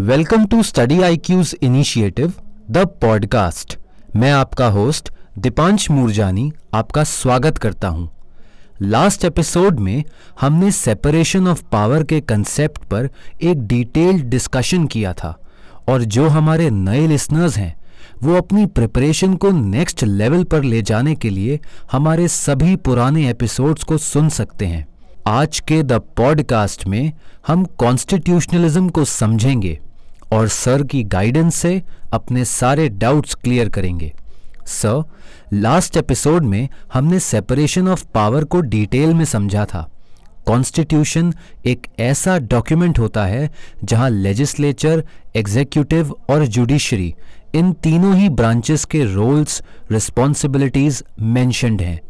Welcome to study I Q's initiative, the podcast. मैं आपका host, Deepansh Moorjani, आपका स्वागत करता हूँ। लास्ट एपिसोड में हमने सेपरेशन ऑफ़ पावर के कंसेप्ट पर एक डिटेल्ड डिस्कशन किया था, और जो हमारे नए लिसनर्स हैं, वो अपनी प्रिपरेशन को नेक्स्ट लेवल पर ले जाने के लिए हमारे सभी पुराने एपिसोड्स को सुन सकते हैं। आज के द पॉडकास्ट में हम कॉन्स्टिट्यूशनलिज्म को समझेंगे। और सर की गाइडेंस से अपने सारे डाउट्स क्लियर करेंगे। सर लास्ट एपिसोड में हमने सेपरेशन ऑफ़ पावर को डिटेल में समझा था। कॉन्स्टिट्यूशन एक ऐसा डॉक्यूमेंट होता है जहाँ लेजिस्लेचर एग्जीक्यूटिव और जुडिशरी इन तीनों ही ब्रांचेस के रोल्स रिस्पॉन्सिबिलिटीज मैंशनड हैं।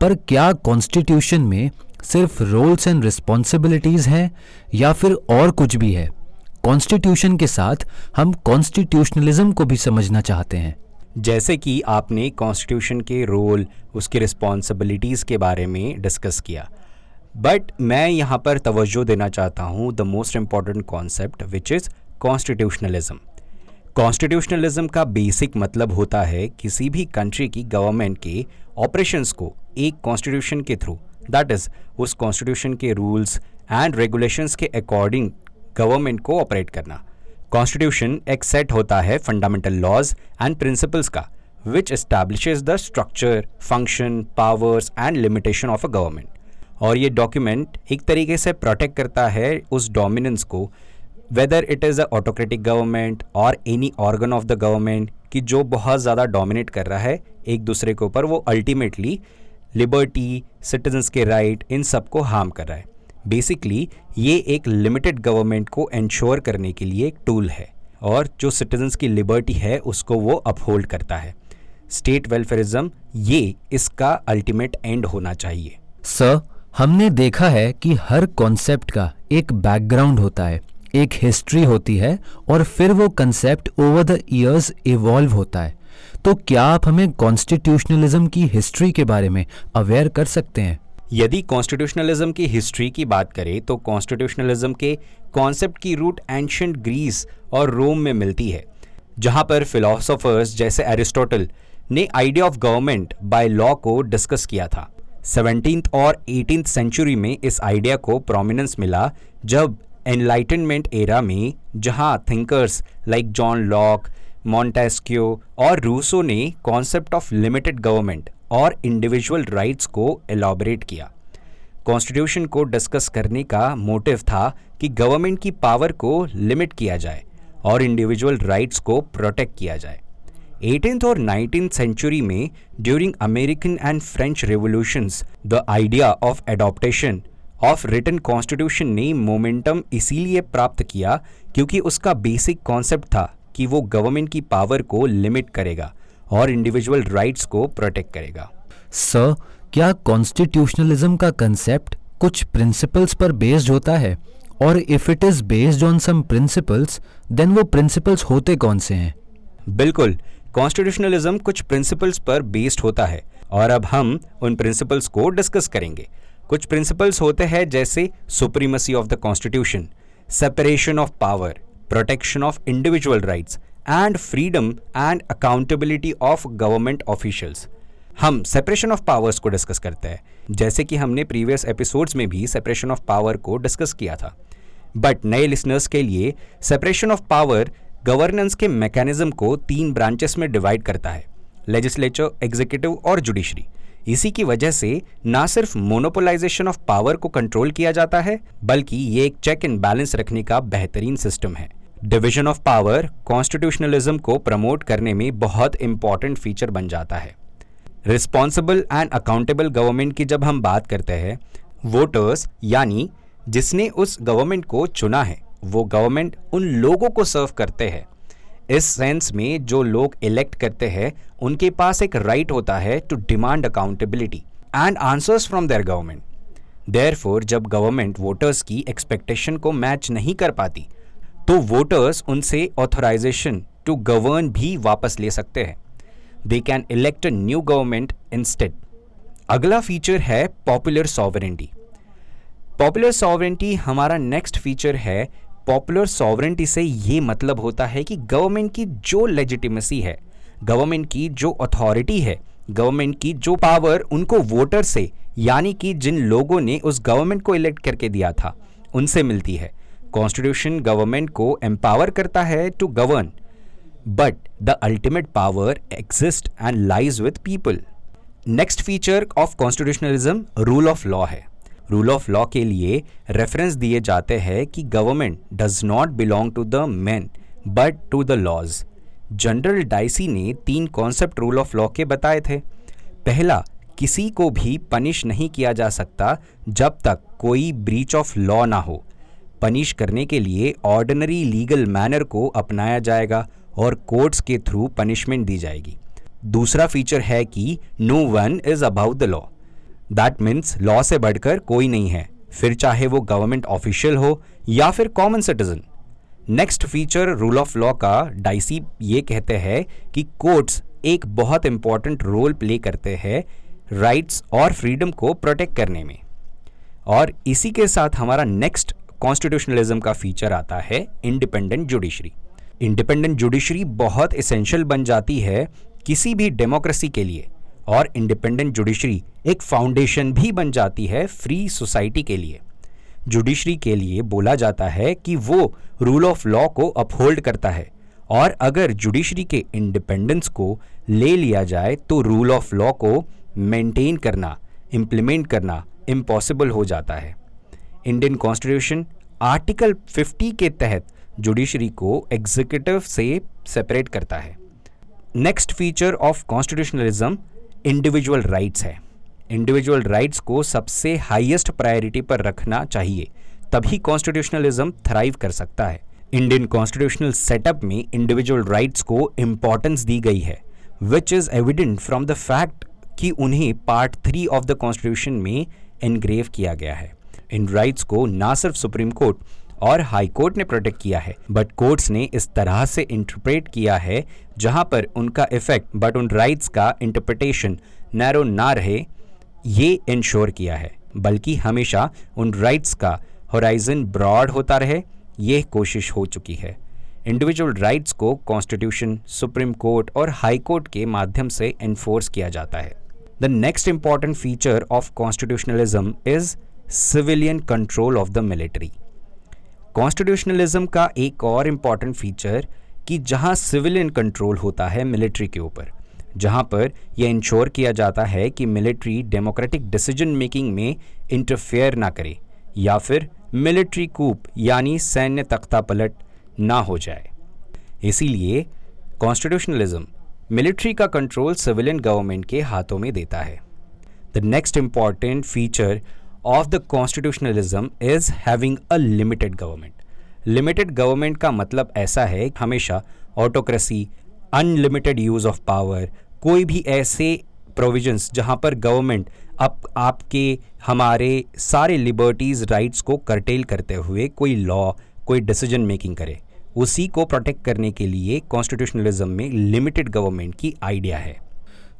पर क्या कॉन्स्टिट्यूशन में सिर्फ़ रोल्स एंड रिस्पॉन्सिबिलिटीज हैं या फिर और कुछ भी है? कॉन्स्टिट्यूशन के साथ हम कॉन्स्टिट्यूशनलिज्म को भी समझना चाहते हैं। जैसे कि आपने कॉन्स्टिट्यूशन के रोल उसके रिस्पॉन्सिबिलिटीज़ के बारे में डिस्कस किया। बट मैं यहाँ पर तवज्जो देना चाहता हूँ the most important concept which is constitutionalism constitutionalism का बेसिक मतलब होता है किसी भी कंट्री की गवर्नमेंट के ऑपरेशंस को एक कॉन्स्टिट्यूशन के थ्रू दैट इज़ उस कॉन्स्टिट्यूशन के रूल्स एंड रेगुलेशंस के अकॉर्डिंग गवर्नमेंट को ऑपरेट करना। कॉन्स्टिट्यूशन एक सेट होता है फंडामेंटल लॉज एंड प्रिंसिपल्स का which establishes the structure function powers and limitation of a government और ये डॉक्यूमेंट एक तरीके से प्रोटेक्ट करता है उस डोमिनेंस को whether it is a autocratic government और any organ of the government कि जो बहुत ज़्यादा डोमिनेट कर रहा है एक दूसरे के ऊपर, वो अल्टीमेटली लिबर्टी सिटीजन्स के राइट इन सबको हार्म कर रहा है। बेसिकली ये एक लिमिटेड गवर्नमेंट को इंश्योर करने के लिए एक टूल है और जो सिटीजन्स की लिबर्टी है, उसको वो अपहोल्ड करता है। स्टेट वेलफेयरिज्म ये इसका अल्टीमेट एंड होना चाहिए। सर हमने देखा है कि हर कॉन्सेप्ट का एक बैकग्राउंड होता है, एक हिस्ट्री होती है और फिर वो concept over the years evolve होता है। तो क्या आप हमें कॉन्स्टिट्यूशनलिज्म की हिस्ट्री के बारे में अवेयर कर सकते हैं? यदि कॉन्स्टिट्यूशनलिज्म की हिस्ट्री की बात करें तो कॉन्स्टिट्यूशनलिज्म के कॉन्सेप्ट की रूट एंशंट ग्रीस और रोम में मिलती है, जहाँ पर फिलोसोफर्स जैसे एरिस्टोटल ने idea of government by law को डिस्कस किया था। सेवनटीन और एटीन सेंचुरी में इस आइडिया को प्रोमिनेंस मिला, जब एनलाइटनमेंट एरा में, जहाँ thinkers like John Locke Montesquieu और रूसो ने कॉन्सेप्ट ऑफ़ लिमिटेड गवर्नमेंट और इंडिविजुअल राइट्स को एलॉबरेट किया। कॉन्स्टिट्यूशन को डिस्कस करने का मोटिव था कि गवर्नमेंट की पावर को लिमिट किया जाए और इंडिविजुअल राइट्स को प्रोटेक्ट किया जाए। एटीन और नाइनटीन सेंचुरी में during American and French revolutions the idea of adaptation of written constitution ने मोमेंटम इसीलिए प्राप्त किया क्योंकि उसका बेसिक कॉन्सेप्ट था कि वो गवर्नमेंट की पावर को लिमिट करेगा। और इंडिविजुअल राइट्स को प्रोटेक्ट करेगा। सर क्या कॉन्स्टिट्यूशनलिज्म का कंसेप्ट कुछ प्रिंसिपल्स पर बेस्ड होता है? और if it is based on some principles then वो प्रिंसिपल्स होते कौन से हैं? बिल्कुल कॉन्स्टिट्यूशनलिज्म कुछ प्रिंसिपल्स पर बेस्ड होता है और अब हम उन प्रिंसिपल्स को डिस्कस करेंगे। कुछ प्रिंसिपल्स होते हैं जैसे supremacy of the constitution separation of power protection of individual rights and freedom and accountability of government officials हम सेपरेशन ऑफ़ पावर्स को डिस्कस करते हैं। जैसे कि हमने प्रीवियस एपिसोड्स में भी सेपरेशन ऑफ़ पावर को डिस्कस किया था। बट नए लिसनर्स के लिए सेपरेशन ऑफ़ पावर गवर्नेंस के मैकेनिज्म को तीन ब्रांचेस में डिवाइड करता है। लेजिस्लेचर एग्जीक्यूटिव और जुडिशरी इसी की वजह से ना सिर्फ़ मोनोपोलाइजेशन ऑफ़ पावर को कंट्रोल किया जाता है, बल्कि ये एक चेक एंड बैलेंस रखने का बेहतरीन सिस्टम है। डिविजन ऑफ़ पावर कॉन्स्टिट्यूशनलिज्म को प्रमोट करने में बहुत इंपॉर्टेंट फीचर बन जाता है। रिस्पॉन्सिबल एंड अकाउंटेबल गवर्नमेंट की जब हम बात करते हैं वोटर्स यानी जिसने उस गवर्नमेंट को चुना है, वो गवर्नमेंट उन लोगों को सर्व करते हैं। इस सेंस में जो लोग इलेक्ट करते हैं, उनके पास एक राइट right होता है to demand accountability and answers from their government their जब गवर्नमेंट वोटर्स की एक्सपेक्टेशन को मैच नहीं कर पाती तो वोटर्स उनसे ऑथोराइजेशन टू गवर्न भी वापस ले सकते हैं। They can elect a new government instead अगला फीचर है पॉपुलर सॉवरेंटी पॉपुलर सॉवरेंटी हमारा नेक्स्ट फीचर है। पॉपुलर सॉवरेंटी से ये मतलब होता है कि गवर्नमेंट की जो लेजिटिमेसी है गवर्नमेंट की जो अथॉरिटी है गवर्नमेंट की जो पावर उनको वोटर से, यानी कि जिन लोगों ने उस गवर्नमेंट को इलेक्ट करके दिया था, उनसे मिलती है। कॉन्स्टिट्यूशन गवर्नमेंट को एम्पावर करता है to govern but the ultimate power exist and lies with people next feature of constitutionalism rule of law है. रूल ऑफ़ लॉ के लिए रेफरेंस दिए जाते हैं कि government does not belong to the man but to the laws general Dicey ने तीन concept rule of law के बताए थे. पहला, किसी को भी पनिश नहीं किया जा सकता जब तक कोई ब्रीच ऑफ़ लॉ ना हो. पनिश करने के लिए ऑर्डिनरी लीगल मैनर को अपनाया जाएगा और कोर्ट्स के थ्रू पनिशमेंट दी जाएगी। दूसरा फीचर है कि no one is about the law. That means law से बढ़कर कोई नहीं है। फिर चाहे वो गवर्नमेंट ऑफिशियल हो या फिर common citizen next feature rule of law का डाइसी ये कहते हैं कि कोर्ट्स एक बहुत इंपॉर्टेंट रोल प्ले करते हैं राइट्स और फ्रीडम को प्रोटेक्ट करने में। और इसी के साथ हमारा नेक्स्ट कॉन्स्टिट्यूशनलिज्म का फीचर आता है इंडिपेंडेंट जुडिशरी इंडिपेंडेंट जुडिशरी बहुत इसेंशियल बन जाती है किसी भी डेमोक्रेसी के लिए और इंडिपेंडेंट जुडिशरी एक फाउंडेशन भी बन जाती है फ्री सोसाइटी के लिए. जुडिशरी के लिए बोला जाता है कि वो रूल ऑफ़ लॉ को अपहोल्ड करता है और अगर जुडिशरी के इंडिपेंडेंस को ले लिया जाए तो रूल ऑफ़ लॉ को मेंटेन करना इम्प्लीमेंट करना इम्पॉसिबल हो जाता है. इंडियन कॉन्स्टिट्यूशन आर्टिकल 50 के तहत जुडिशरी को एग्जीक्यूटिव से सेपरेट करता है। Next feature of constitutionalism individual rights है। इंडिविजुअल राइट्स को सबसे हाईएस्ट प्रायोरिटी पर रखना चाहिए, तभी कॉन्स्टिट्यूशनलिज्म थ्राइव कर सकता है। इंडियन कॉन्स्टिट्यूशनल सेटअप में इंडिविजुअल राइट्स को इंपॉर्टेंस दी गई है which is evident from the fact कि उन्हें part three of the constitution में एनग्रेव किया गया है। इन राइट्स को ना सिर्फ़ सुप्रीम कोर्ट और हाई कोर्ट ने प्रोटेक्ट किया है बट कोर्ट्स ने इस तरह से इंटरप्रेट किया है जहाँ पर उनका इफ़ेक्ट बट उन राइट्स का इंटरप्रिटेशन नैरो ना रहे, ये इंश्योर किया है। बल्कि हमेशा उन राइट्स का होराइजन ब्रॉड होता रहे ये कोशिश हो चुकी है। इंडिविजुअल राइट्स को कॉन्स्टिट्यूशन सुप्रीम कोर्ट और हाई कोर्ट के माध्यम से इन्फोर्स किया जाता है। The next important feature of constitutionalism is civilian control of the military. Constitutionalism का एक और इंपॉर्टेंट फीचर कि जहाँ सिविलियन कंट्रोल होता है मिलिट्री के ऊपर, जहाँ पर यह इंश्योर किया जाता है कि मिलिट्री डेमोक्रेटिक डिसीज़न मेकिंग में इंटरफेयर ना करे या फिर मिलिट्री कूप यानी सैन्य तख्ता पलट ना हो जाए। इसीलिए कॉन्स्टिट्यूशनलिज्म मिलिट्री का कंट्रोल सिविलियन गवर्नमेंट के हाथों में देता है। The next important feature of the constitutionalism is having a limited government limited government का मतलब ऐसा है, हमेशा autocracy unlimited use of power कोई भी ऐसे प्रोविजंस जहाँ पर गवर्नमेंट अब आपके, हमारे सारे लिबर्टीज़ राइट्स को करटेल करते हुए कोई लॉ कोई डिसीज़न मेकिंग करे, उसी को प्रोटेक्ट करने के लिए कॉन्स्टिट्यूशनलिज्म में लिमिटेड गवर्नमेंट की आइडिया है।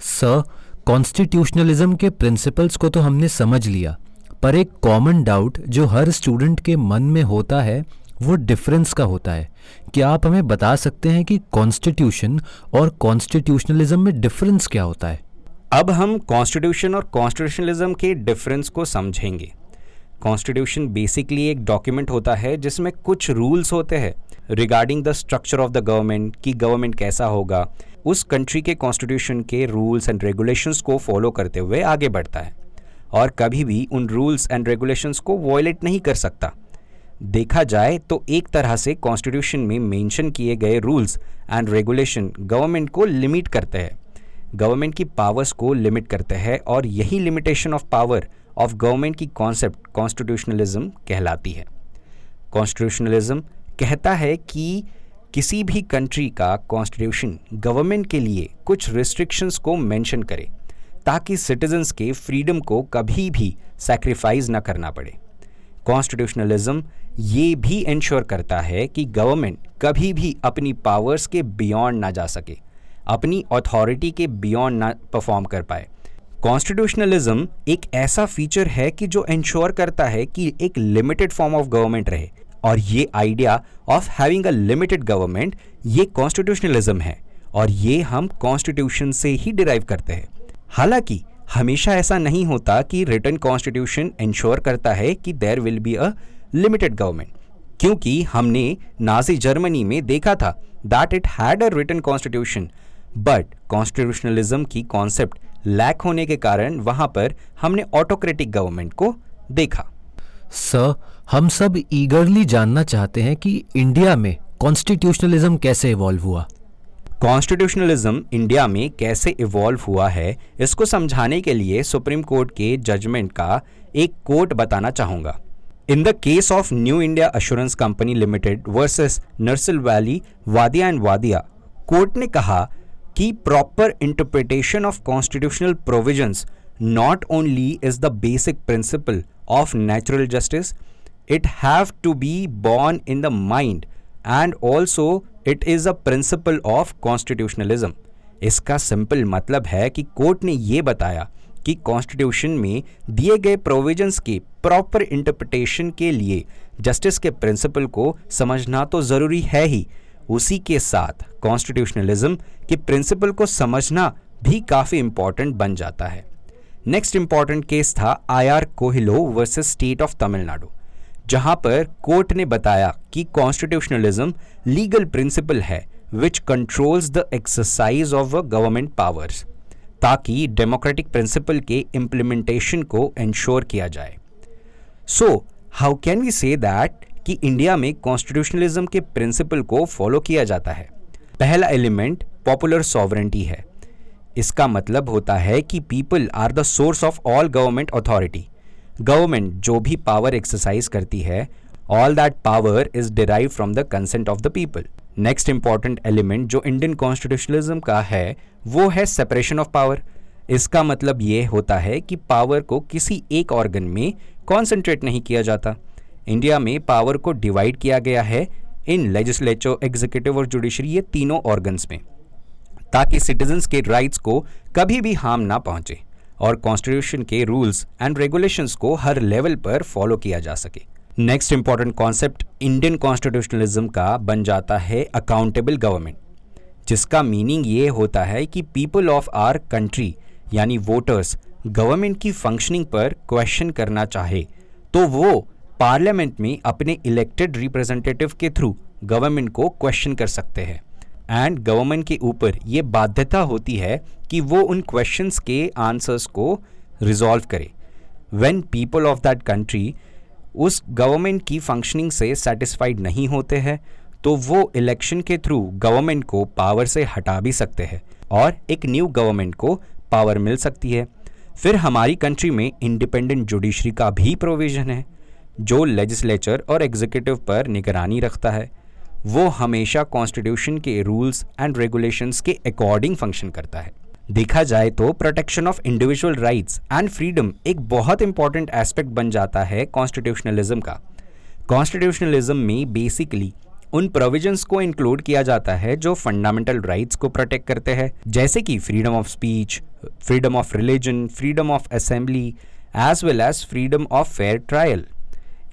सर कॉन्स्टिट्यूशनलिज्म के प्रिंसिपल्स को तो हमने समझ लिया। पर एक कॉमन डाउट जो हर स्टूडेंट के मन में होता है, वो डिफरेंस का होता है। क्या आप हमें बता सकते हैं कि कॉन्स्टिट्यूशन और कॉन्स्टिट्यूशनलिज्म में डिफरेंस क्या होता है? अब हम कॉन्स्टिट्यूशन और कॉन्स्टिट्यूशनलिज्म के डिफरेंस को समझेंगे। कॉन्स्टिट्यूशन बेसिकली एक डॉक्यूमेंट होता है, जिसमें कुछ रूल्स होते हैं। Regarding the structure of the government कि गवर्नमेंट कैसा होगा, उस कंट्री के कॉन्स्टिट्यूशन के रूल्स एंड रेगुलेशंस को फॉलो करते हुए आगे बढ़ता है। और कभी भी उन रूल्स एंड रेगुलेशंस को वॉयलेट नहीं कर सकता। देखा जाए तो एक तरह से कॉन्स्टिट्यूशन में मेंशन किए गए रूल्स एंड रेगुलेशन गवर्नमेंट को लिमिट करते हैं। गवर्नमेंट की पावर्स को लिमिट करते हैं और यही limitation of power of government की कॉन्सेप्ट कॉन्स्टिट्यूशनलिज्म कहलाती है। कॉन्स्टिट्यूशनलिज्म कहता है कि किसी भी कंट्री का कॉन्स्टिट्यूशन गवर्नमेंट के लिए कुछ रिस्ट्रिक्शंस को मेंशन करे। ताकि सिटीजन्स के फ्रीडम को कभी भी सेक्रीफाइस ना करना पड़े। कॉन्स्टिट्यूशनलिज्म ये भी इंश्योर करता है कि गवर्नमेंट कभी भी अपनी पावर्स के बियॉन्ड ना जा सके, अपनी अथॉरिटी के बियॉन्ड ना परफॉर्म कर पाए। कॉन्स्टिट्यूशनलिज्म एक ऐसा फीचर है कि जो इंश्योर करता है कि एक लिमिटेड फॉर्म ऑफ़ गवर्नमेंट रहे। और ये idea of having a limited government ये कॉन्स्टिट्यूशनलिज्म है। और ये हम कॉन्स्टिट्यूशन से ही डिराइव करते हैं। हालाँकि, हमेशा ऐसा नहीं होता कि रिटर्न कॉन्स्टिट्यूशन इंश्योर करता है कि there will be a limited government क्योंकि हमने नाजी जर्मनी में देखा था that it had a written constitution but constitutionalism की कॉन्सेप्ट लैक होने के कारण वहाँ पर हमने ऑटोक्रेटिक गवर्नमेंट को देखा। सर हम सब ईगरली जानना चाहते हैं कि इंडिया में कॉन्स्टिट्यूशनलिज्म कैसे इवॉल्व हुआ। कॉन्स्टिट्यूशनलिज्म इंडिया में कैसे इवॉल्व हुआ है, इसको समझाने के लिए सुप्रीम कोर्ट के जजमेंट का एक कोट बताना चाहूँगा। In the case of New India Assurance Company Limited versus Nusli Neville Wadia and Wadia court ने कहा कि proper interpretation of constitutional provisions not only is the basic principle of natural justice it have to be born in the mind and also it is a principle of constitutionalism इसका simple मतलब है कि court ने ये बताया कि constitution में दिए गए प्रोविजंस के प्रॉपर इंटरप्रिटेशन के लिए जस्टिस के प्रिंसिपल को समझना तो ज़रूरी है ही। उसी के साथ कॉन्स्टिट्यूशनलिज्म के प्रिंसिपल को समझना भी काफ़ी इंपॉर्टेंट बन जाता है। नेक्स्ट इंपॉर्टेंट केस था I R Coelho versus state of Tamil Nadu जहाँ पर कोर्ट ने बताया कि कॉन्स्टिट्यूशनलिज्म लीगल प्रिंसिपल है which controls the exercise of government powers ताकि डेमोक्रेटिक प्रिंसिपल के इम्प्लीमेंटेशन को इंश्योर किया जाए। So how can we say that कि इंडिया में कॉन्स्टिट्यूशनलिज्म के प्रिंसिपल को फॉलो किया जाता है? पहला एलिमेंट पॉपुलर सॉवरेंटी है। इसका मतलब होता है कि people are the source of all government authority government जो भी पावर एक्सरसाइज करती है all that power is derive from the consent of the people next important element जो इंडियन कॉन्स्टिट्यूशनलिज्म का है, वो है सेपरेशन ऑफ़ पावर इसका मतलब ये होता है कि पावर को किसी एक ऑर्गन में कॉन्सेंट्रेट नहीं किया जाता. इंडिया में पावर को डिवाइड किया गया है इन लेजिस्लेचर एग्जीक्यूटिव और जुडिशरी ये तीनों ऑर्गन्स में, ताकि सिटीजन्स के राइट्स को कभी भी हार्म ना पहुँचे। और कॉन्स्टिट्यूशन के रूल्स एंड रेगुलेशंस को हर लेवल पर फॉलो किया जा सके। Next important concept Indian constitutionalism का बन जाता है अकाउंटेबल गवर्नमेंट जिसका मीनिंग ये होता है कि पीपल ऑफ़ आर कंट्री यानी वोटर्स गवर्नमेंट की फंक्शनिंग पर क्वेश्चन करना चाहे तो वो पार्लियामेंट में अपने इलेक्टेड रिप्रेजेंटेटिव के थ्रू गवर्नमेंट को क्वेश्चन कर सकते हैं। एंड गवर्नमेंट के ऊपर ये बाध्यता होती है कि वो उन क्वेश्चंस के आंसर्स को रिजॉल्व करे। When people of that country उस गवर्नमेंट की फंक्शनिंग से सेटिस्फाइड नहीं होते हैं तो वो इलेक्शन के थ्रू गवर्नमेंट को पावर से हटा भी सकते हैं और एक न्यू गवर्नमेंट को पावर मिल सकती है। फिर हमारी कंट्री में इंडिपेंडेंट जुडिशरी का भी प्रोविज़न है, जो लेजिस्लेचर और एग्जीक्यूटिव पर निगरानी रखता है। वो हमेशा कॉन्स्टिट्यूशन के रूल्स एंड रेगुलेशंस के अकॉर्डिंग फ़ंक्शन करता है। देखा जाए तो protection of individual rights and freedom एक बहुत इंपॉर्टेंट एस्पेक्ट बन जाता है कॉन्स्टिट्यूशनलिज्म का। कॉन्स्टिट्यूशनलिज्म में बेसिकली उन प्रोविजंस को इंक्लूड किया जाता है जो फंडामेंटल राइट्स को प्रोटेक्ट करते हैं, जैसे कि freedom of speech freedom of religion freedom of assembly as well as freedom of fair trial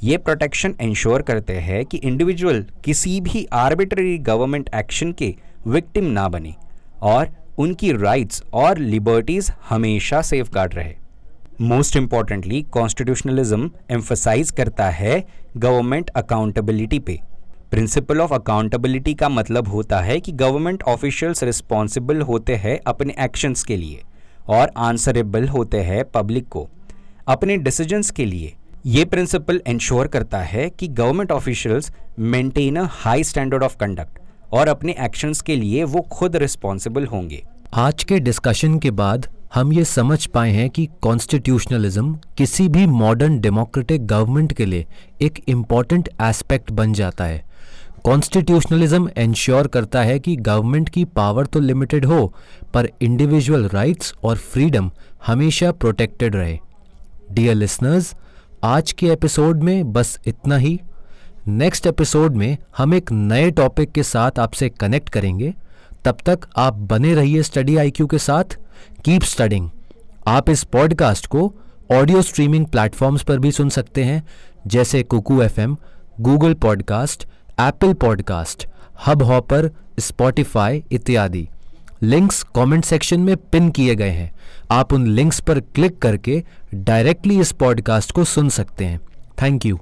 ये प्रोटेक्शन इंश्योर करते हैं कि इंडिविजुअल किसी भी आर्बिट्ररी गवर्नमेंट एक्शन के विक्टिम ना बने और उनकी राइट्स और लिबर्टीज हमेशा सेफ़ गार्ड रहे। मोस्ट इंपॉर्टेंटली कॉन्स्टिट्यूशनलिज्म एम्फोसाइज करता है गवर्नमेंट अकाउंटेबिलिटी पे। प्रिंसिपल ऑफ़ अकाउंटेबिलिटी का मतलब होता है कि गवर्नमेंट ऑफिशियल्स रिस्पॉन्सिबल होते हैं अपने एक्शंस के लिए और आंसरेबल होते हैं पब्लिक को। अपने डिसीजंस के लिए ये प्रिंसिपल इंश्योर करता है कि government officials maintain a high standard of conduct और अपने एक्शंस के लिए वो खुद रिस्पॉन्सिबल होंगे। आज के डिस्कशन के बाद हम ये समझ पाए हैं कि कॉन्स्टिट्यूशनलिज्म किसी भी मॉडर्न डेमोक्रेटिक गवर्नमेंट के लिए एक इंपॉर्टेंट एस्पेक्ट बन जाता है। कॉन्स्टिट्यूशनलिज्म इंश्योर करता है कि गवर्नमेंट की पावर तो लिमिटेड हो, पर इंडिविजुअल राइट्स और फ्रीडम हमेशा प्रोटेक्टेड रहे। डियर लिसनर्स आज के एपिसोड में बस इतना ही। नेक्स्ट एपिसोड में हम एक नए टॉपिक के साथ आपसे कनेक्ट करेंगे। तब तक आप बने रहिए स्टडी आईक्यू के साथ। कीप स्टडिंग आप इस पॉडकास्ट को ऑडियो स्ट्रीमिंग प्लेटफॉर्म्स पर भी सुन सकते हैं, जैसे Kuku FM Google podcast Apple podcast Hubhopper Spotify इत्यादि। लिंक्स कमेंट सेक्शन में पिन किए गए हैं। आप उन लिंक्स पर क्लिक करके डायरेक्टली इस पॉडकास्ट को सुन सकते हैं। Thank you.